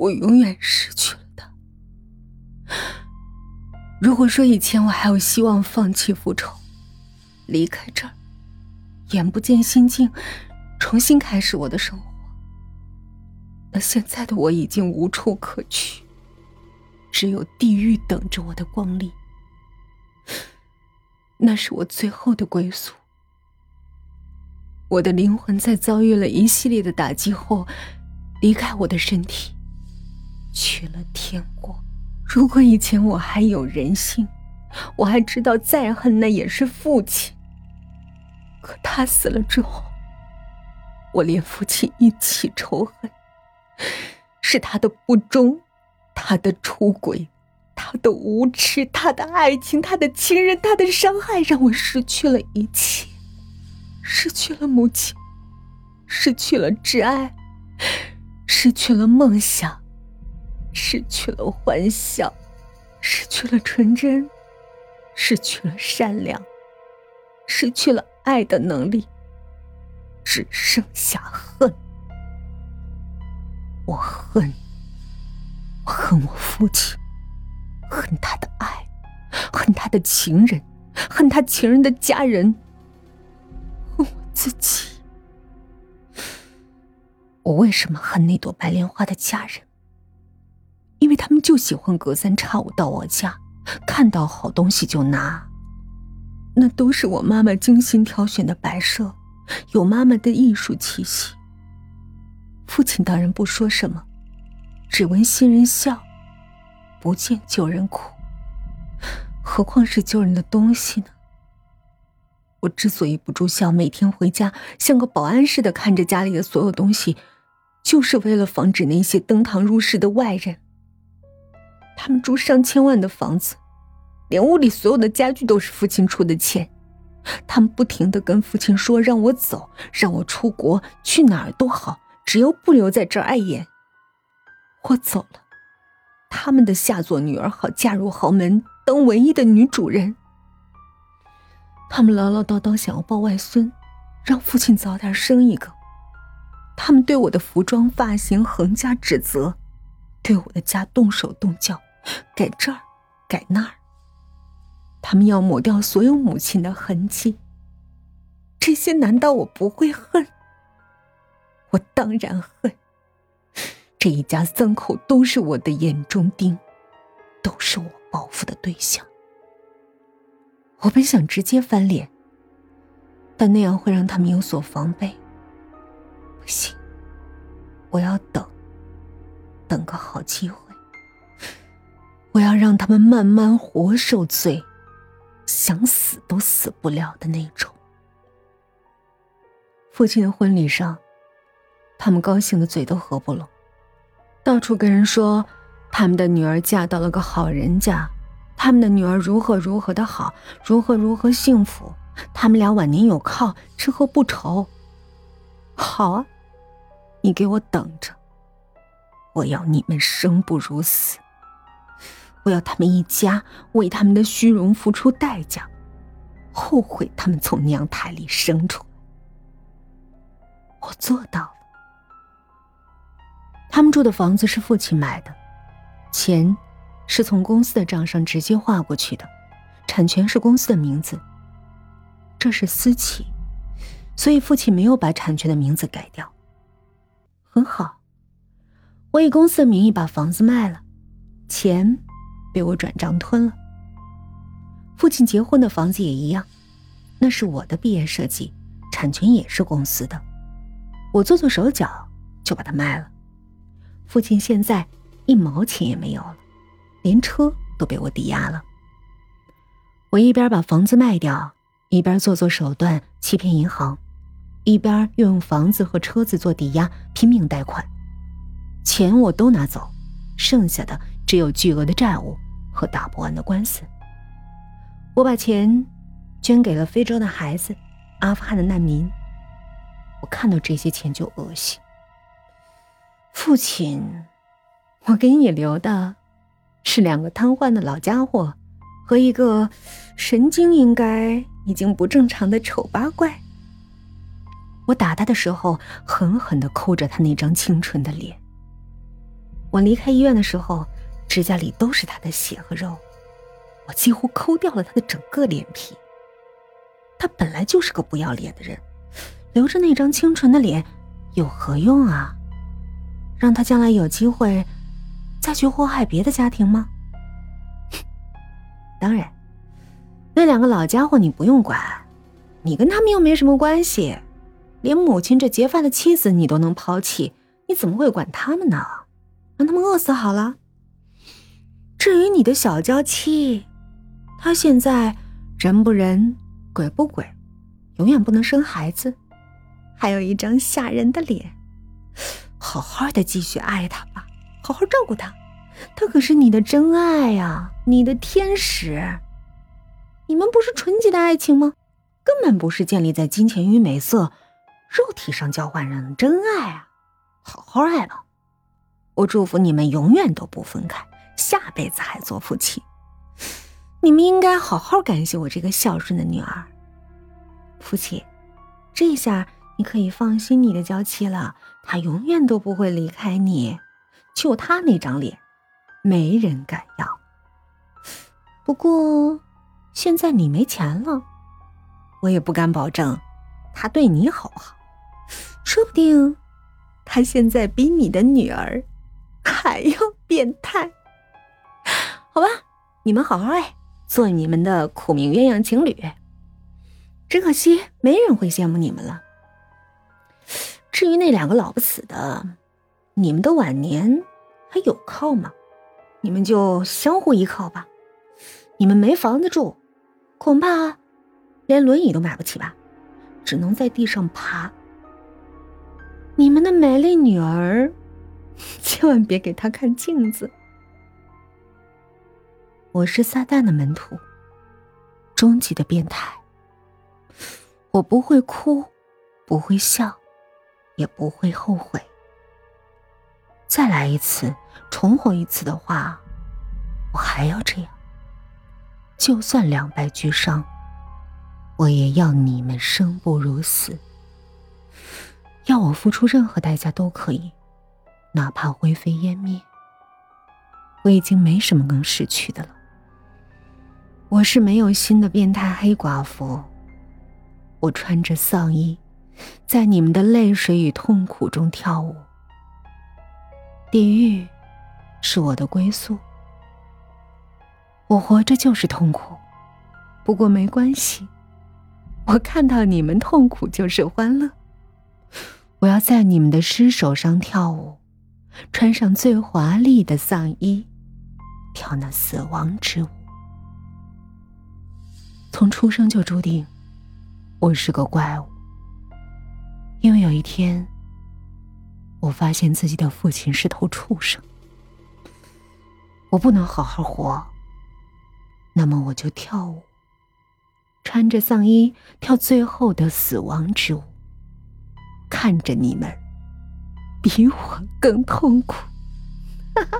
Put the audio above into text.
我永远失去了他。如果说以前我还有希望放弃复仇，离开这儿，眼不见心静，重新开始我的生活，那现在的我已经无处可去，只有地狱等着我的光临。那是我最后的归宿。我的灵魂在遭遇了一系列的打击后，离开我的身体，去了天国。如果以前我还有人性，我还知道再恨那也是父亲。可他死了之后，我连父亲一起仇恨，是他的不忠，他的出轨，他的无耻，他的爱情，他的亲人，他的伤害，让我失去了一切。失去了母亲，失去了挚爱，失去了梦想，失去了欢笑，失去了纯真，失去了善良，失去了爱的能力，只剩下恨。我恨，我恨我父亲，恨他的爱，恨他的情人，恨他情人的家人。恨我自己，我为什么恨那朵白莲花的家人？他们就喜欢隔三差五到我家，看到好东西就拿。那都是我妈妈精心挑选的摆设，有妈妈的艺术气息。父亲当然不说什么，只闻新人笑，不见旧人哭。何况是旧人的东西呢？我之所以不住校，每天回家像个保安似的看着家里的所有东西，就是为了防止那些登堂入室的外人。他们住上千万的房子，连屋里所有的家具都是父亲出的钱。他们不停的跟父亲说让我走，让我出国，去哪儿都好，只要不留在这儿碍眼。我走了，他们的下作女儿好嫁入豪门，当唯一的女主人。他们唠唠叨叨想要抱外孙，让父亲早点生一个。他们对我的服装发型横加指责，对我的家动手动脚，改这儿，改那儿。他们要抹掉所有母亲的痕迹。这些难道我不会恨？我当然恨。这一家三口都是我的眼中钉，都是我报复的对象。我本想直接翻脸，但那样会让他们有所防备。不行，我要等，等个好机会。我要让他们慢慢活受罪，想死都死不了的那种。父亲的婚礼上，他们高兴的嘴都合不拢，到处跟人说他们的女儿嫁到了个好人家。他们的女儿如何如何的好，如何如何幸福，他们俩晚年有靠，吃喝不愁。好啊，你给我等着！我要你们生不如死，我要他们一家为他们的虚荣付出代价，后悔他们从娘胎里生出来。我做到了。他们住的房子是父亲买的，钱。是从公司的账上直接划过去的，产权是公司的名字。这是私企，所以父亲没有把产权的名字改掉。很好，我以公司的名义把房子卖了，钱被我转账吞了。父亲结婚的房子也一样，那是我的毕业设计，产权也是公司的，我做做手脚就把它卖了。父亲现在一毛钱也没有了。连车都被我抵押了。我一边把房子卖掉，一边做做手段欺骗银行，一边又用房子和车子做抵押，拼命贷款。钱我都拿走，剩下的只有巨额的债务和打不完的官司。我把钱捐给了非洲的孩子，阿富汗的难民。我看到这些钱就恶心。父亲，我给你留的。是两个瘫痪的老家伙，和一个神经应该已经不正常的丑八怪。我打他的时候，狠狠的抠着他那张清纯的脸。我离开医院的时候，指甲里都是他的血和肉，我几乎抠掉了他的整个脸皮。他本来就是个不要脸的人，留着那张清纯的脸有何用啊？让他将来有机会再去祸害别的家庭吗？当然，那两个老家伙你不用管，你跟他们又没什么关系，连母亲这劫犯的妻子你都能抛弃，你怎么会管他们呢？让他们饿死好了。至于你的小娇妻，她现在人不人，鬼不鬼，永远不能生孩子，还有一张吓人的脸。好好的继续爱她吧，好好照顾她，她可是你的真爱呀，你的天使。你们不是纯洁的爱情吗？根本不是建立在金钱与美色、肉体上交换上的真爱啊！好好爱吧。我祝福你们永远都不分开，下辈子还做夫妻。你们应该好好感谢我这个孝顺的女儿。父亲，这下你可以放心你的娇妻了，她永远都不会离开你。就她那张脸，没人敢要。不过，现在你没钱了，我也不敢保证他对你好不好。说不定，他现在比你的女儿。还要变态，好吧，你们好好爱，做你们的苦命鸳鸯情侣。只可惜没人会羡慕你们了。至于那两个老不死的，你们的晚年还有靠吗？你们就相互依靠吧。你们没房子住，恐怕连轮椅都买不起吧，只能在地上爬。你们的美丽女儿。千万别给她看镜子。我是撒旦的门徒，终极的变态。我不会哭，不会笑，也不会后悔。再来一次，重活一次的话，我还要这样。就算两败俱伤，我也要你们生不如死。要我付出任何代价都可以。哪怕灰飞烟灭，我已经没什么能失去的了。我是没有心的变态黑寡妇，我穿着丧衣，在你们的泪水与痛苦中跳舞。地狱是我的归宿，我活着就是痛苦，不过没关系，我看到你们痛苦就是欢乐。我要在你们的尸首上跳舞。穿上最华丽的丧衣，跳那死亡之舞。从出生就注定，我是个怪物。因为有一天，我发现自己的父亲是头畜生，我不能好好活。那么我就跳舞，穿着丧衣跳最后的死亡之舞，看着你们。比我更痛苦，哈哈。